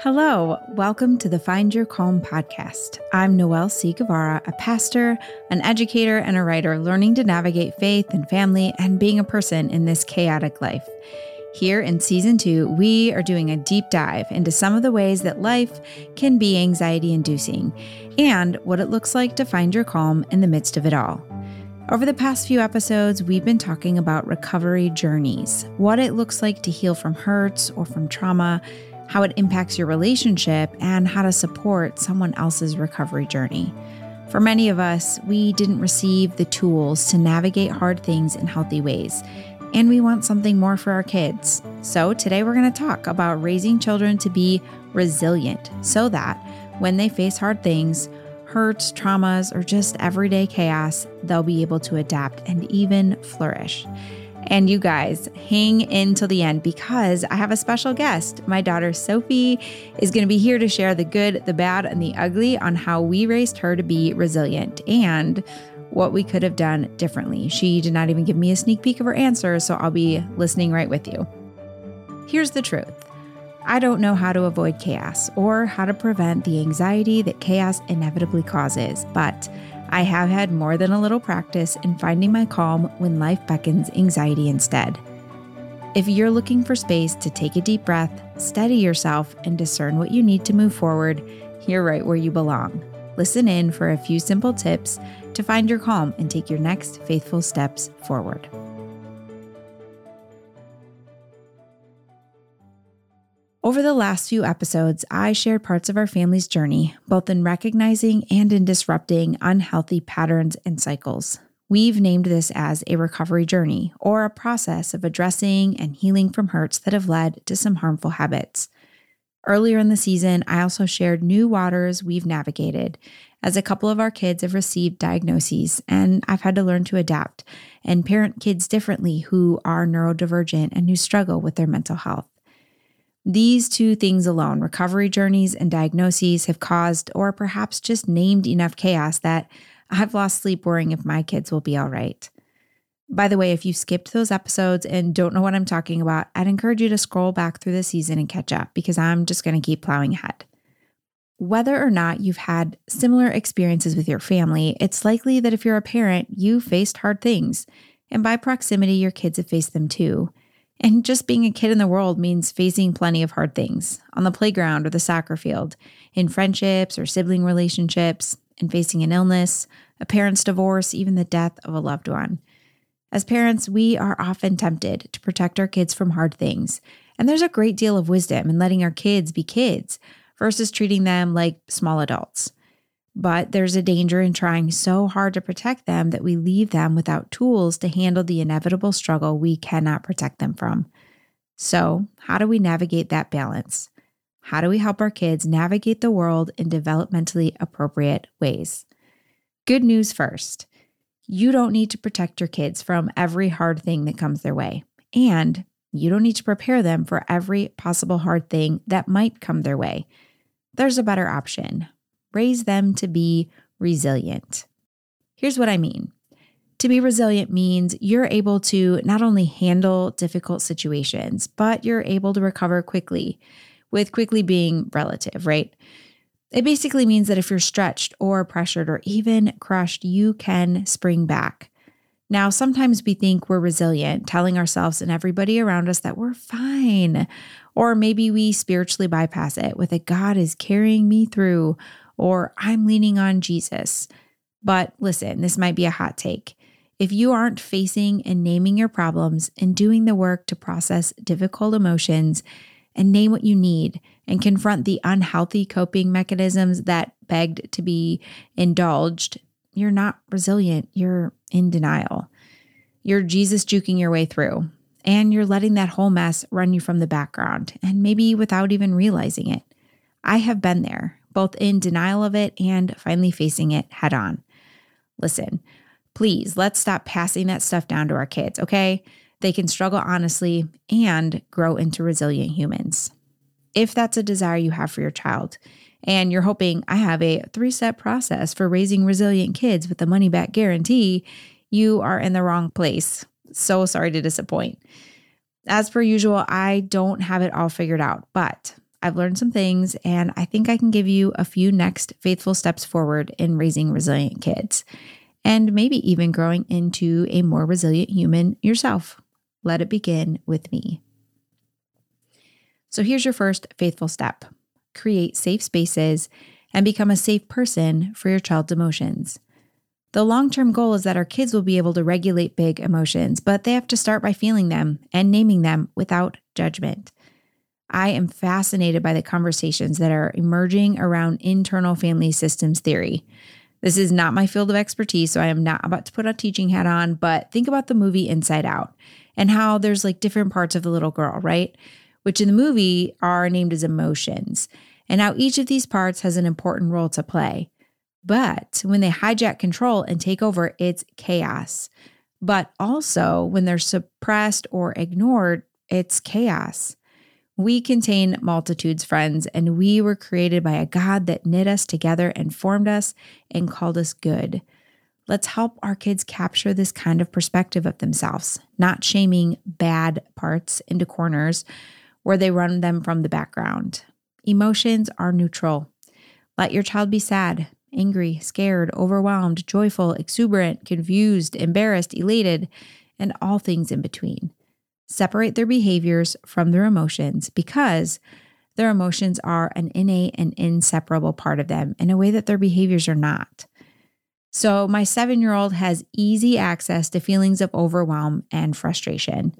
Hello, welcome to the Find Your Calm podcast. I'm Noelle C. Guevara, a pastor, an educator, and a writer learning to navigate faith and family and being a person in this chaotic life. Here in season two, we are doing a deep dive into some of the ways that life can be anxiety inducing and what it looks like to find your calm in the midst of it all. Over the past few episodes, we've been talking about recovery journeys, what it looks like to heal from hurts or from trauma how it impacts your relationship, and how to support someone else's recovery journey. For many of us, we didn't receive the tools to navigate hard things in healthy ways, and we want something more for our kids. So, today we're going to talk about raising children to be resilient so that when they face hard things, hurts, traumas, or just everyday chaos, they'll be able to adapt and even flourish. And you guys, hang in till the end because I have a special guest. My daughter Sophie is going to be here to share the good, the bad, and the ugly on how we raised her to be resilient and what we could have done differently. She did not even give me a sneak peek of her answers, so I'll be listening right with you. Here's the truth I don't know how to avoid chaos or how to prevent the anxiety that chaos inevitably causes, but I have had more than a little practice in finding my calm when life beckons anxiety instead. If you're looking for space to take a deep breath, steady yourself, and discern what you need to move forward, you're right where you belong. Listen in for a few simple tips to find your calm and take your next faithful steps forward. Over the last few episodes, I shared parts of our family's journey, both in recognizing and in disrupting unhealthy patterns and cycles. We've named this as a recovery journey or a process of addressing and healing from hurts that have led to some harmful habits. Earlier in the season, I also shared new waters we've navigated as a couple of our kids have received diagnoses, and I've had to learn to adapt and parent kids differently who are neurodivergent and who struggle with their mental health. These two things alone, recovery journeys and diagnoses, have caused or perhaps just named enough chaos that I've lost sleep worrying if my kids will be all right. By the way, if you skipped those episodes and don't know what I'm talking about, I'd encourage you to scroll back through the season and catch up because I'm just going to keep plowing ahead. Whether or not you've had similar experiences with your family, it's likely that if you're a parent, you faced hard things. And by proximity, your kids have faced them too. And just being a kid in the world means facing plenty of hard things on the playground or the soccer field, in friendships or sibling relationships, and facing an illness, a parent's divorce, even the death of a loved one. As parents, we are often tempted to protect our kids from hard things. And there's a great deal of wisdom in letting our kids be kids versus treating them like small adults. But there's a danger in trying so hard to protect them that we leave them without tools to handle the inevitable struggle we cannot protect them from. So, how do we navigate that balance? How do we help our kids navigate the world in developmentally appropriate ways? Good news first you don't need to protect your kids from every hard thing that comes their way. And you don't need to prepare them for every possible hard thing that might come their way. There's a better option raise them to be resilient. Here's what I mean. To be resilient means you're able to not only handle difficult situations, but you're able to recover quickly, with quickly being relative, right? It basically means that if you're stretched or pressured or even crushed, you can spring back. Now, sometimes we think we're resilient, telling ourselves and everybody around us that we're fine. Or maybe we spiritually bypass it with a God is carrying me through, or I'm leaning on Jesus. But listen, this might be a hot take. If you aren't facing and naming your problems and doing the work to process difficult emotions and name what you need and confront the unhealthy coping mechanisms that begged to be indulged, you're not resilient. You're in denial. You're Jesus juking your way through, and you're letting that whole mess run you from the background, and maybe without even realizing it. I have been there both in denial of it and finally facing it head on. Listen, please, let's stop passing that stuff down to our kids, okay? They can struggle honestly and grow into resilient humans. If that's a desire you have for your child, and you're hoping I have a three step process for raising resilient kids with a money back guarantee, you are in the wrong place. So sorry to disappoint. As per usual, I don't have it all figured out, but I've learned some things, and I think I can give you a few next faithful steps forward in raising resilient kids and maybe even growing into a more resilient human yourself. Let it begin with me. So here's your first faithful step create safe spaces and become a safe person for your child's emotions. The long term goal is that our kids will be able to regulate big emotions, but they have to start by feeling them and naming them without judgment. I am fascinated by the conversations that are emerging around internal family systems theory. This is not my field of expertise, so I am not about to put a teaching hat on, but think about the movie Inside Out and how there's like different parts of the little girl, right? Which in the movie are named as emotions, and how each of these parts has an important role to play. But when they hijack control and take over, it's chaos. But also, when they're suppressed or ignored, it's chaos. We contain multitudes, friends, and we were created by a God that knit us together and formed us and called us good. Let's help our kids capture this kind of perspective of themselves, not shaming bad parts into corners where they run them from the background. Emotions are neutral. Let your child be sad, angry, scared, overwhelmed, joyful, exuberant, confused, embarrassed, elated, and all things in between. Separate their behaviors from their emotions because their emotions are an innate and inseparable part of them in a way that their behaviors are not. So, my seven year old has easy access to feelings of overwhelm and frustration.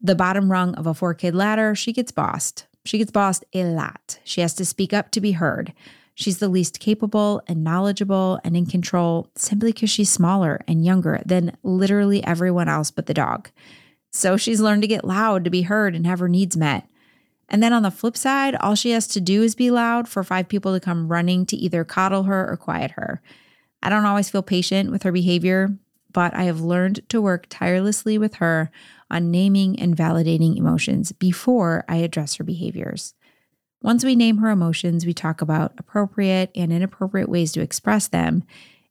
The bottom rung of a four kid ladder, she gets bossed. She gets bossed a lot. She has to speak up to be heard. She's the least capable and knowledgeable and in control simply because she's smaller and younger than literally everyone else but the dog. So she's learned to get loud to be heard and have her needs met. And then on the flip side, all she has to do is be loud for five people to come running to either coddle her or quiet her. I don't always feel patient with her behavior, but I have learned to work tirelessly with her on naming and validating emotions before I address her behaviors. Once we name her emotions, we talk about appropriate and inappropriate ways to express them,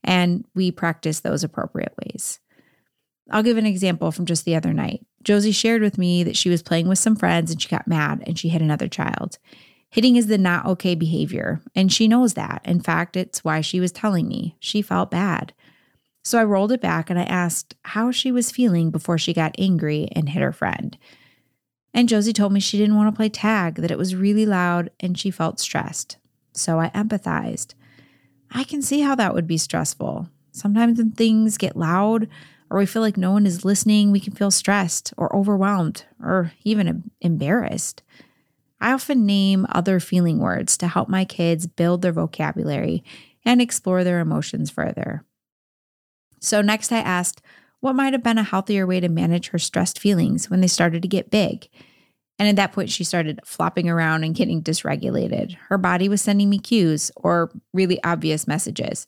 and we practice those appropriate ways. I'll give an example from just the other night. Josie shared with me that she was playing with some friends and she got mad and she hit another child. Hitting is the not okay behavior, and she knows that. In fact, it's why she was telling me. She felt bad. So I rolled it back and I asked how she was feeling before she got angry and hit her friend. And Josie told me she didn't want to play tag, that it was really loud and she felt stressed. So I empathized. I can see how that would be stressful. Sometimes when things get loud or we feel like no one is listening, we can feel stressed or overwhelmed or even embarrassed. I often name other feeling words to help my kids build their vocabulary and explore their emotions further. So, next I asked, what might have been a healthier way to manage her stressed feelings when they started to get big. And at that point, she started flopping around and getting dysregulated. Her body was sending me cues or really obvious messages.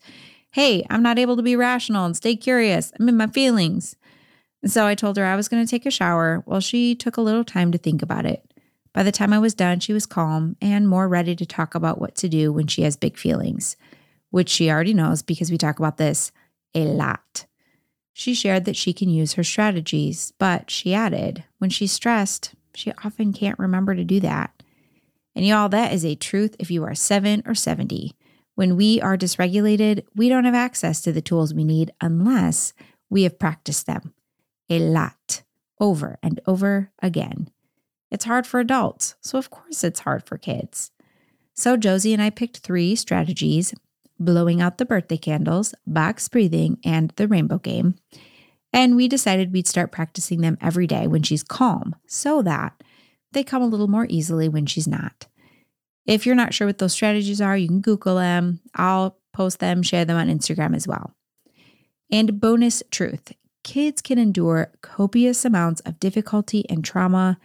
Hey, I'm not able to be rational and stay curious. I'm in my feelings. And so I told her I was going to take a shower. Well, she took a little time to think about it. By the time I was done, she was calm and more ready to talk about what to do when she has big feelings, which she already knows because we talk about this a lot. She shared that she can use her strategies, but she added, when she's stressed, she often can't remember to do that. And y'all, that is a truth if you are seven or 70. When we are dysregulated, we don't have access to the tools we need unless we have practiced them a lot over and over again. It's hard for adults, so of course it's hard for kids. So Josie and I picked three strategies blowing out the birthday candles, box breathing, and the rainbow game. And we decided we'd start practicing them every day when she's calm so that they come a little more easily when she's not. If you're not sure what those strategies are, you can Google them. I'll post them, share them on Instagram as well. And bonus truth kids can endure copious amounts of difficulty and trauma,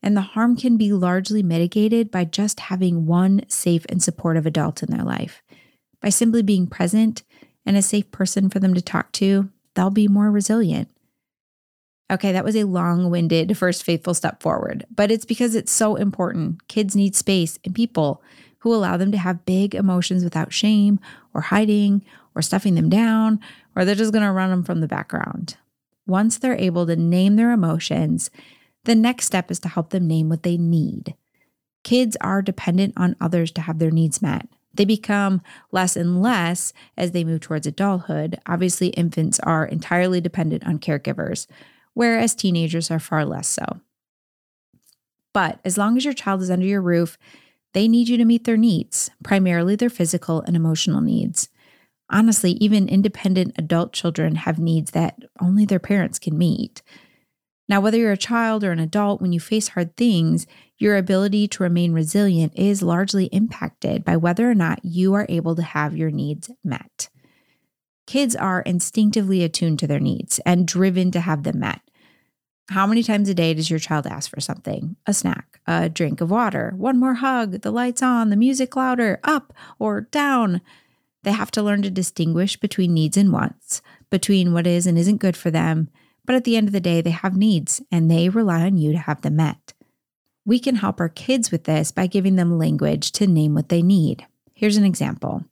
and the harm can be largely mitigated by just having one safe and supportive adult in their life by simply being present and a safe person for them to talk to, they'll be more resilient. Okay, that was a long winded first faithful step forward, but it's because it's so important. Kids need space and people who allow them to have big emotions without shame or hiding or stuffing them down, or they're just going to run them from the background. Once they're able to name their emotions, the next step is to help them name what they need. Kids are dependent on others to have their needs met. They become less and less as they move towards adulthood. Obviously, infants are entirely dependent on caregivers, whereas teenagers are far less so. But as long as your child is under your roof, they need you to meet their needs, primarily their physical and emotional needs. Honestly, even independent adult children have needs that only their parents can meet. Now, whether you're a child or an adult, when you face hard things, your ability to remain resilient is largely impacted by whether or not you are able to have your needs met. Kids are instinctively attuned to their needs and driven to have them met. How many times a day does your child ask for something? A snack, a drink of water, one more hug, the lights on, the music louder, up or down? They have to learn to distinguish between needs and wants, between what is and isn't good for them, but at the end of the day, they have needs and they rely on you to have them met. We can help our kids with this by giving them language to name what they need. Here's an example.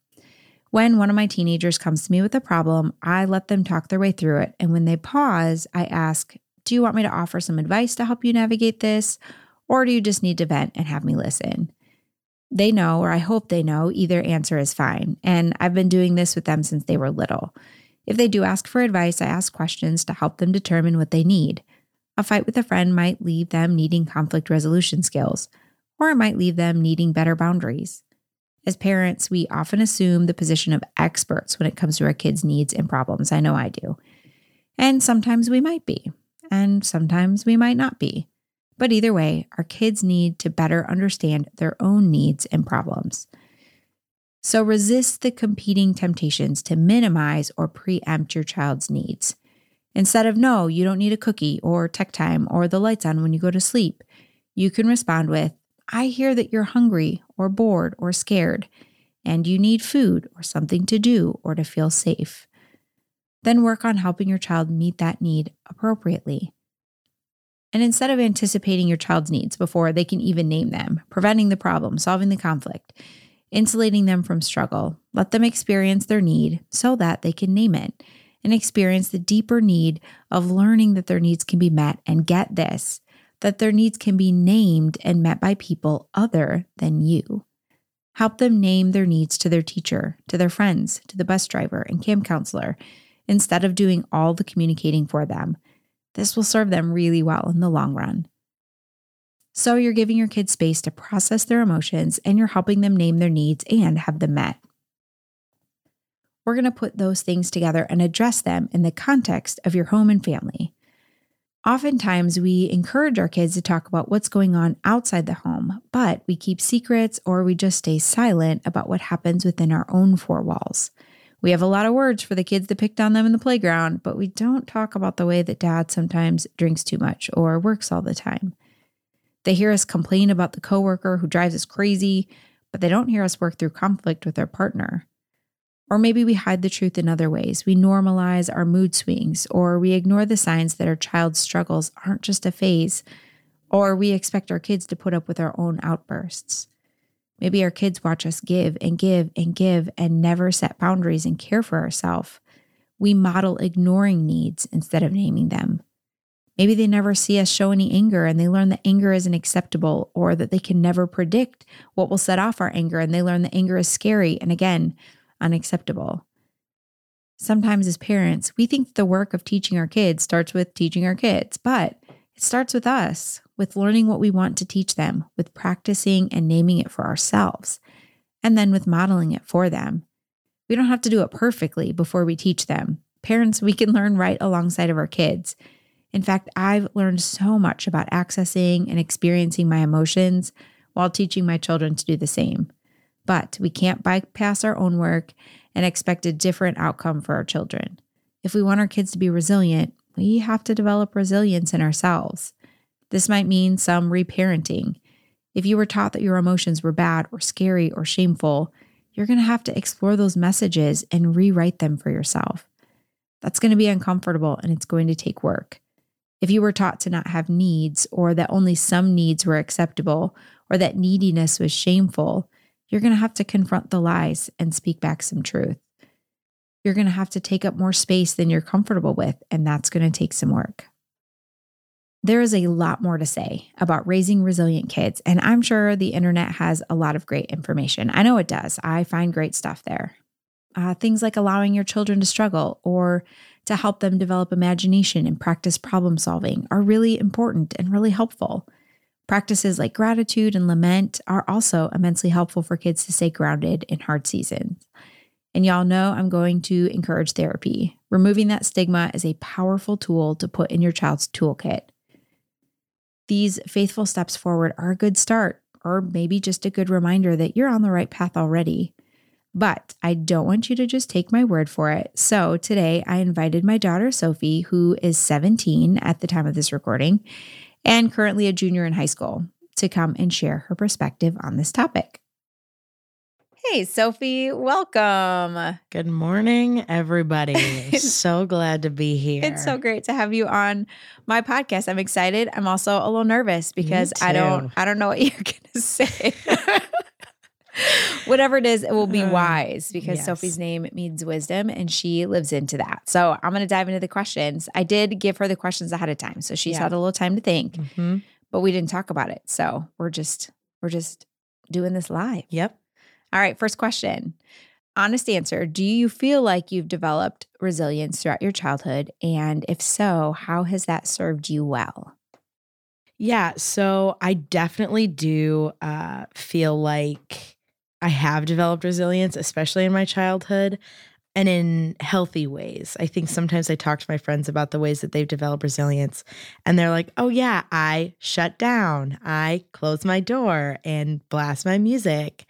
When one of my teenagers comes to me with a problem, I let them talk their way through it. And when they pause, I ask, Do you want me to offer some advice to help you navigate this? Or do you just need to vent and have me listen? They know, or I hope they know, either answer is fine. And I've been doing this with them since they were little. If they do ask for advice, I ask questions to help them determine what they need. A fight with a friend might leave them needing conflict resolution skills, or it might leave them needing better boundaries. As parents, we often assume the position of experts when it comes to our kids' needs and problems. I know I do. And sometimes we might be, and sometimes we might not be. But either way, our kids need to better understand their own needs and problems. So resist the competing temptations to minimize or preempt your child's needs. Instead of, no, you don't need a cookie or tech time or the lights on when you go to sleep, you can respond with, I hear that you're hungry or bored or scared, and you need food or something to do or to feel safe. Then work on helping your child meet that need appropriately. And instead of anticipating your child's needs before they can even name them, preventing the problem, solving the conflict, insulating them from struggle. Let them experience their need so that they can name it and experience the deeper need of learning that their needs can be met. And get this that their needs can be named and met by people other than you. Help them name their needs to their teacher, to their friends, to the bus driver and camp counselor, instead of doing all the communicating for them. This will serve them really well in the long run. So you're giving your kids space to process their emotions and you're helping them name their needs and have them met. We're going to put those things together and address them in the context of your home and family. Oftentimes, we encourage our kids to talk about what's going on outside the home, but we keep secrets or we just stay silent about what happens within our own four walls. We have a lot of words for the kids that picked on them in the playground, but we don't talk about the way that dad sometimes drinks too much or works all the time. They hear us complain about the coworker who drives us crazy, but they don't hear us work through conflict with our partner. Or maybe we hide the truth in other ways. We normalize our mood swings, or we ignore the signs that our child's struggles aren't just a phase, or we expect our kids to put up with our own outbursts. Maybe our kids watch us give and give and give and never set boundaries and care for ourselves. We model ignoring needs instead of naming them. Maybe they never see us show any anger and they learn that anger isn't acceptable or that they can never predict what will set off our anger and they learn that anger is scary and again, unacceptable. Sometimes, as parents, we think the work of teaching our kids starts with teaching our kids, but it starts with us, with learning what we want to teach them, with practicing and naming it for ourselves, and then with modeling it for them. We don't have to do it perfectly before we teach them. Parents, we can learn right alongside of our kids. In fact, I've learned so much about accessing and experiencing my emotions while teaching my children to do the same. But we can't bypass our own work and expect a different outcome for our children. If we want our kids to be resilient, we have to develop resilience in ourselves. This might mean some reparenting. If you were taught that your emotions were bad or scary or shameful, you're going to have to explore those messages and rewrite them for yourself. That's going to be uncomfortable and it's going to take work. If you were taught to not have needs, or that only some needs were acceptable, or that neediness was shameful, you're going to have to confront the lies and speak back some truth. You're going to have to take up more space than you're comfortable with, and that's going to take some work. There is a lot more to say about raising resilient kids, and I'm sure the internet has a lot of great information. I know it does. I find great stuff there. Uh, things like allowing your children to struggle or to help them develop imagination and practice problem solving are really important and really helpful. Practices like gratitude and lament are also immensely helpful for kids to stay grounded in hard seasons. And y'all know I'm going to encourage therapy. Removing that stigma is a powerful tool to put in your child's toolkit. These faithful steps forward are a good start, or maybe just a good reminder that you're on the right path already. But I don't want you to just take my word for it. So today I invited my daughter, Sophie, who is 17 at the time of this recording and currently a junior in high school, to come and share her perspective on this topic. Hey, Sophie, welcome. Good morning, everybody. so glad to be here. It's so great to have you on my podcast. I'm excited. I'm also a little nervous because I don't I don't know what you're going to say. Whatever it is, it will be uh, wise because yes. Sophie's name means wisdom and she lives into that. So I'm going to dive into the questions. I did give her the questions ahead of time. So she's yeah. had a little time to think, mm-hmm. but we didn't talk about it. So we're just, we're just doing this live. Yep. All right. First question. Honest answer. Do you feel like you've developed resilience throughout your childhood? And if so, how has that served you well? Yeah. So I definitely do uh, feel like I have developed resilience, especially in my childhood and in healthy ways. I think sometimes I talk to my friends about the ways that they've developed resilience, and they're like, oh, yeah, I shut down, I close my door and blast my music.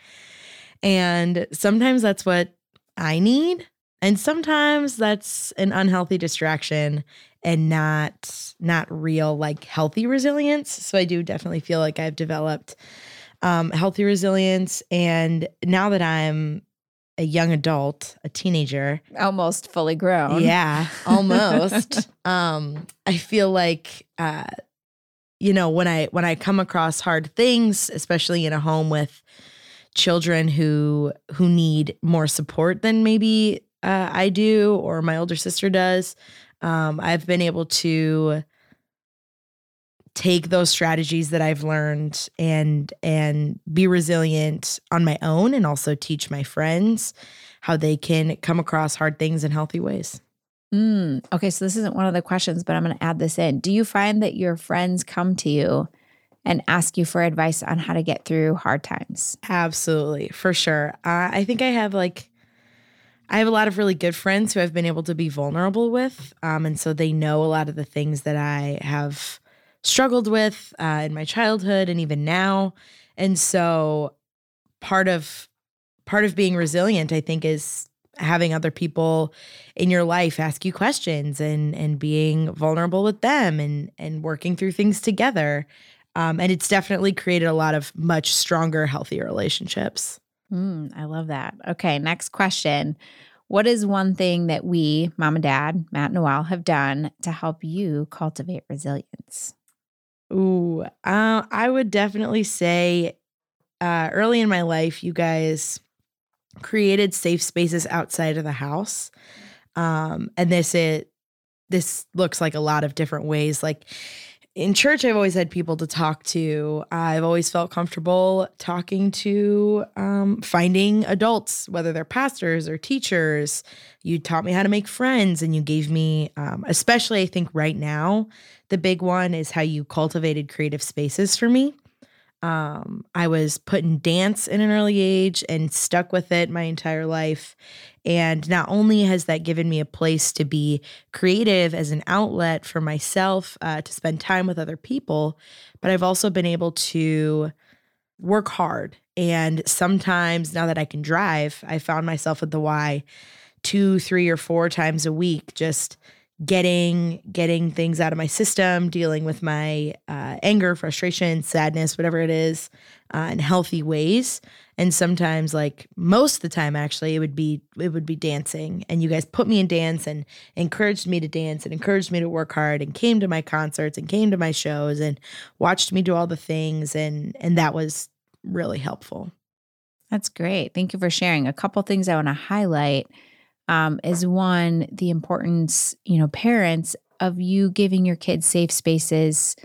And sometimes that's what I need. And sometimes that's an unhealthy distraction and not not real like healthy resilience. So I do definitely feel like I've developed um, healthy resilience. And now that I'm a young adult, a teenager, almost fully grown. Yeah, almost. um, I feel like uh, you know, when I when I come across hard things, especially in a home with children who who need more support than maybe uh, I do or my older sister does, um, I've been able to take those strategies that I've learned and and be resilient on my own and also teach my friends how they can come across hard things in healthy ways. Mm, okay, so this isn't one of the questions, but I'm going to add this in. Do you find that your friends come to you and ask you for advice on how to get through hard times? Absolutely, for sure. Uh, I think I have like I have a lot of really good friends who I've been able to be vulnerable with. Um, and so they know a lot of the things that I have struggled with uh, in my childhood and even now. And so part of part of being resilient, I think, is having other people in your life ask you questions and and being vulnerable with them and and working through things together. Um, and it's definitely created a lot of much stronger, healthier relationships. Mm, I love that. Okay, next question. What is one thing that we, mom and dad, Matt and Noelle, have done to help you cultivate resilience? Ooh, uh, I would definitely say uh, early in my life, you guys created safe spaces outside of the house. Um, and this it this looks like a lot of different ways. Like in church, I've always had people to talk to. I've always felt comfortable talking to, um, finding adults, whether they're pastors or teachers. You taught me how to make friends, and you gave me, um, especially I think right now, the big one is how you cultivated creative spaces for me. Um, I was put in dance in an early age and stuck with it my entire life. And not only has that given me a place to be creative as an outlet for myself, uh, to spend time with other people, but I've also been able to work hard. And sometimes now that I can drive, I found myself at the Y two, three, or four times a week, just getting getting things out of my system dealing with my uh, anger frustration sadness whatever it is uh, in healthy ways. And sometimes like most of the time actually it would be it would be dancing. And you guys put me in dance and encouraged me to dance and encouraged me to work hard and came to my concerts and came to my shows and watched me do all the things. And and that was really helpful. That's great. Thank you for sharing. A couple things i want to highlight um, is one the importance, you know, parents of you giving your kids safe spaces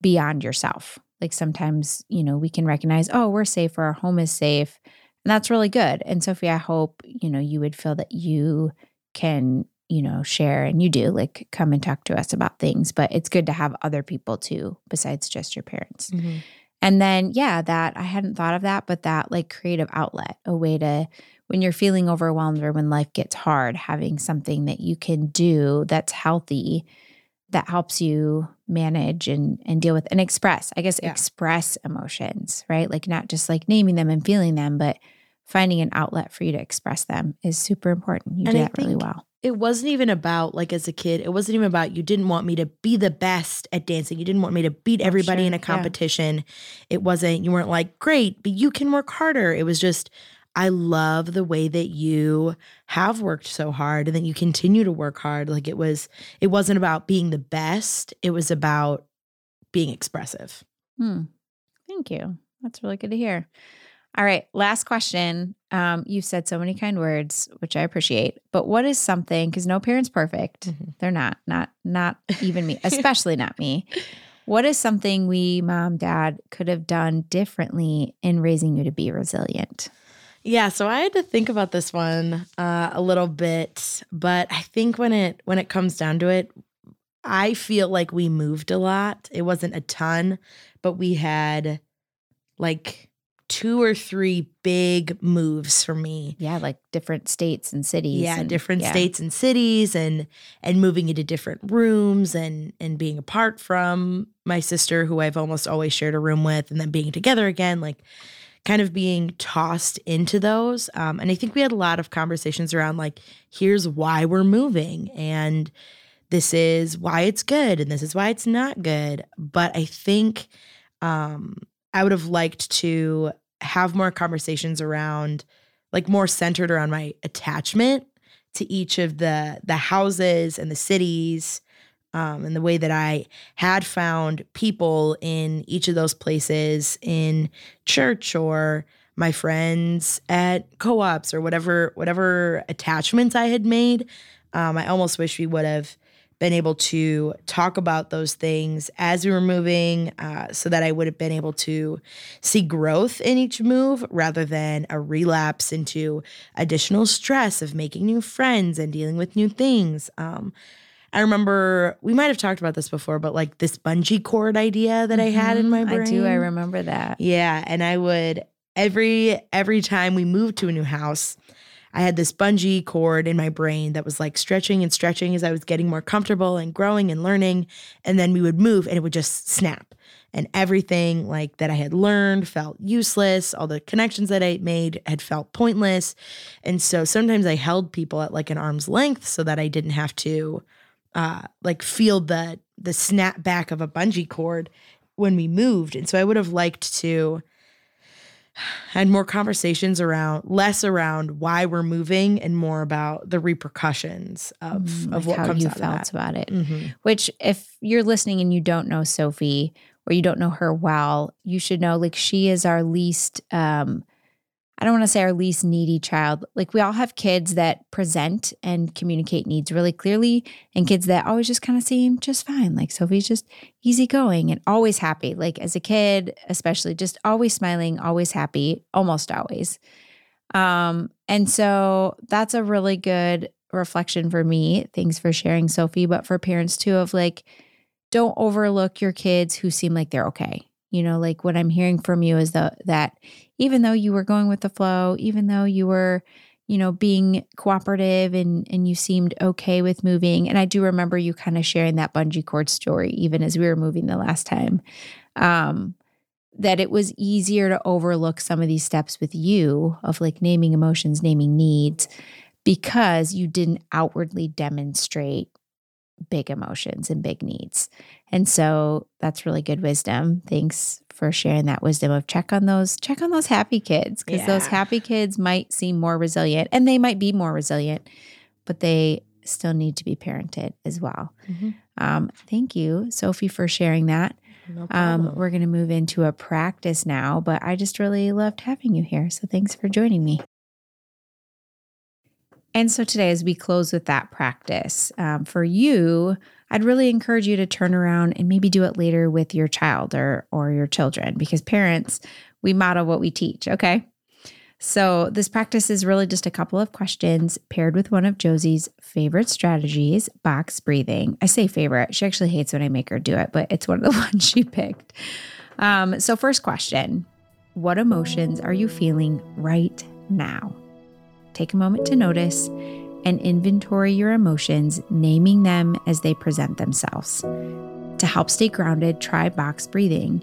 beyond yourself. Like sometimes, you know, we can recognize, oh, we're safe or our home is safe. And that's really good. And Sophie, I hope, you know, you would feel that you can, you know, share and you do like come and talk to us about things. But it's good to have other people too, besides just your parents. Mm-hmm. And then, yeah, that I hadn't thought of that, but that like creative outlet, a way to, when you're feeling overwhelmed or when life gets hard, having something that you can do that's healthy that helps you manage and and deal with and express i guess Yeah. express emotions right? Like not just like naming them and feeling them but finding an outlet for you to express them is super important. You And do I that really well. it wasn't even about like as a kid it wasn't even about you didn't want me to be the best at dancing. You didn't want me to beat everybody sure, in a yeah. competition. It wasn't you weren't like great but you can work harder. It was just i love the way that you have worked so hard and that you continue to work hard like it was it wasn't about being the best it was about being expressive Hmm. Thank you. That's really good to hear. All right. Last question. Um, you've said so many kind words, which I appreciate. But what is something, because no parent's perfect. Mhm. They're not, not, not even me, especially not me. What is something we, mom, dad, could have done differently in raising you to be resilient? Yeah, so I had to think about this one uh, a little bit, but I think when it when it comes down to it, I feel like we moved a lot. It wasn't a ton, but we had like two or three big moves for me. Yeah, like different states and cities. Yeah, and- different yeah. states and cities and and moving into different rooms and and being apart from my sister who I've almost always shared a room with and then being together again like kind of being tossed into those. Um, and I think we had a lot of conversations around like here's why we're moving and this is why it's good and this is why it's not good. But I think um I would have liked to have more conversations around like more centered around my attachment to each of the the houses and the cities um, and the way that I had found people in each of those places in church or my friends at co-ops or whatever whatever attachments I had made. Um, I almost wish we would have been able to talk about those things as we were moving uh, so that I would have been able to see growth in each move rather than a relapse into additional stress of making new friends and dealing with new things. Um, I remember we might have talked about this before, but like this bungee cord idea that I had in my brain. I do. I remember that. Yeah, and I would every every time we moved to a new house, I had this bungee cord in my brain that was like stretching and stretching as I was getting more comfortable and growing and learning, and then we would move and it would just snap. And everything like that I had learned felt useless. All the connections that I made had felt pointless. And so sometimes I held people at like an arm's length so that I didn't have to uh like feel the the snap back of a bungee cord when we moved. And so I would have liked to had more conversations around less around why we're moving and more about the repercussions of Mm, of like what comes you out felt of that. about it. Mhm. Which, if you're listening and you don't know Sophie or you don't know her well, you should know like she is our least, um, I don't want to say our least needy child. Like we all have kids that present and communicate needs really clearly, and kids that always just kind of seem just fine. Like Sophie's just easygoing and always happy. Like as a kid, especially, just always smiling, always happy, almost always. Um, and so that's a really good reflection for me. Thanks for sharing, Sophie. But for parents too, of like, don't overlook your kids who seem like they're okay. You know, like what I'm hearing from you is that even though you were going with the flow, even though you were, you know, being cooperative and and you seemed okay with moving. And I do remember you kind of sharing that bungee cord story, even as we were moving the last time. Um, that it was easier to overlook some of these steps with you of like naming emotions, naming needs, because you didn't outwardly demonstrate big emotions and big needs. And so that's really good wisdom. Thanks for sharing that wisdom of check on those check on those happy kids because those happy kids might seem more resilient and they might be more resilient, but they still need to be parented as well. Mhm. Um, thank you, Sophie, for sharing that. No Um, we're going to move into a practice now, but I just really loved having you here. So thanks for joining me. And so today, as we close with that practice, um, for you, I'd really encourage you to turn around and maybe do it later with your child or or your children because parents, we model what we teach, okay? So, this practice is really just a couple of questions paired with one of Josie's favorite strategies, box breathing. I say favorite. She actually hates when I make her do it, but it's one of the ones she picked. Um, so, first question What emotions are you feeling right now? Take a moment to notice and inventory your emotions, naming them as they present themselves. To help stay grounded, try box breathing.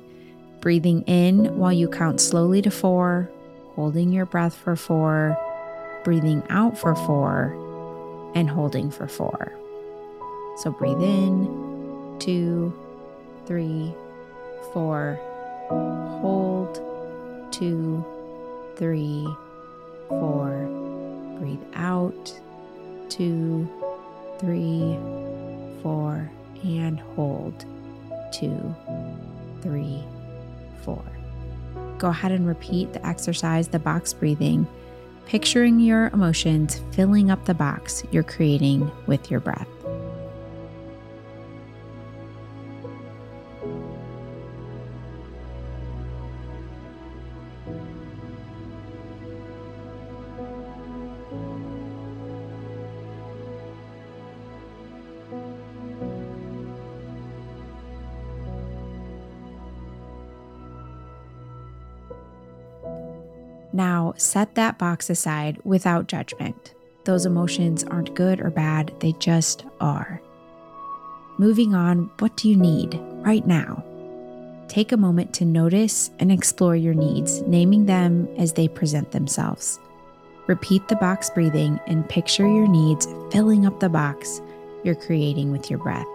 Breathing in while you count slowly to four, holding your breath for four, breathing out for four, and holding for four. So breathe in, two, three, four, hold, two, three, four, breathe out, two, three, four, and hold, two, three, four. Go ahead and repeat the exercise, the box breathing, picturing your emotions filling up the box you're creating with your breath. Set that box aside without judgment. Those emotions aren't good or bad, they just are. Moving on, what do you need right now? Take a moment to notice and explore your needs, naming them as they present themselves. Repeat the box breathing and picture your needs filling up the box you're creating with your breath.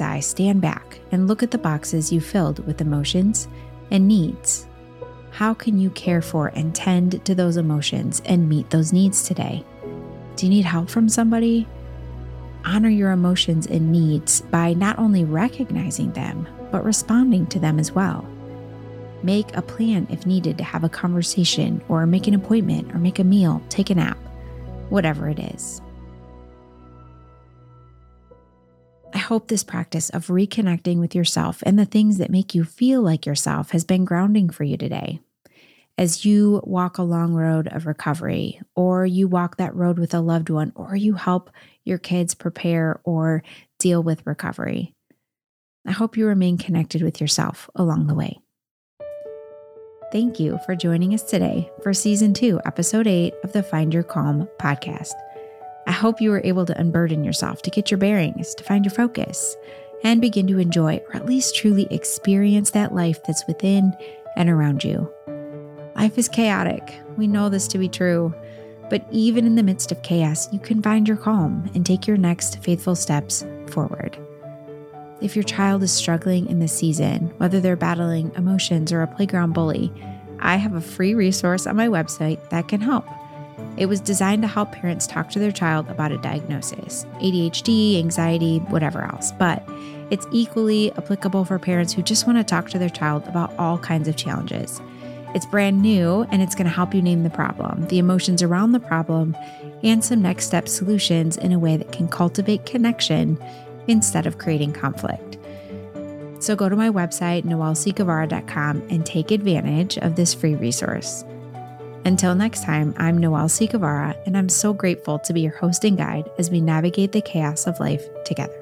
Mind's eye, stand back and look at the boxes you filled with emotions and needs. How can you care for and tend to those emotions and meet those needs today? Do you need help from somebody? Honor your emotions and needs by not only recognizing them, but responding to them as well. Make a plan if needed to have a conversation or make an appointment or make a meal, take a nap, whatever it is. I hope this practice of reconnecting with yourself and the things that make you feel like yourself has been grounding for you today. As you walk a long road of recovery, or you walk that road with a loved one, or you help your kids prepare or deal with recovery. I hope you remain connected with yourself along the way. Thank you for joining us today for season two, episode eight of the Find Your Calm podcast. I hope you were able to unburden yourself, to get your bearings, to find your focus, and begin to enjoy or at least truly experience that life that's within and around you. Life is chaotic. We know this to be true. But even in the midst of chaos, you can find your calm and take your next faithful steps forward. If your child is struggling in this season, whether they're battling emotions or a playground bully, I have a free resource on my website that can help. It was designed to help parents talk to their child about a diagnosis ADHD, anxiety, whatever else. But it's equally applicable for parents who just want to talk to their child about all kinds of challenges. It's brand new and it's going to help you name the problem, the emotions around the problem, and some next step solutions in a way that can cultivate connection instead of creating conflict. So go to my website, noellesigavara.com, and take advantage of this free resource. Until next time, I'm Noelle C. Guevara, and I'm so grateful to be your host and guide as we navigate the chaos of life together.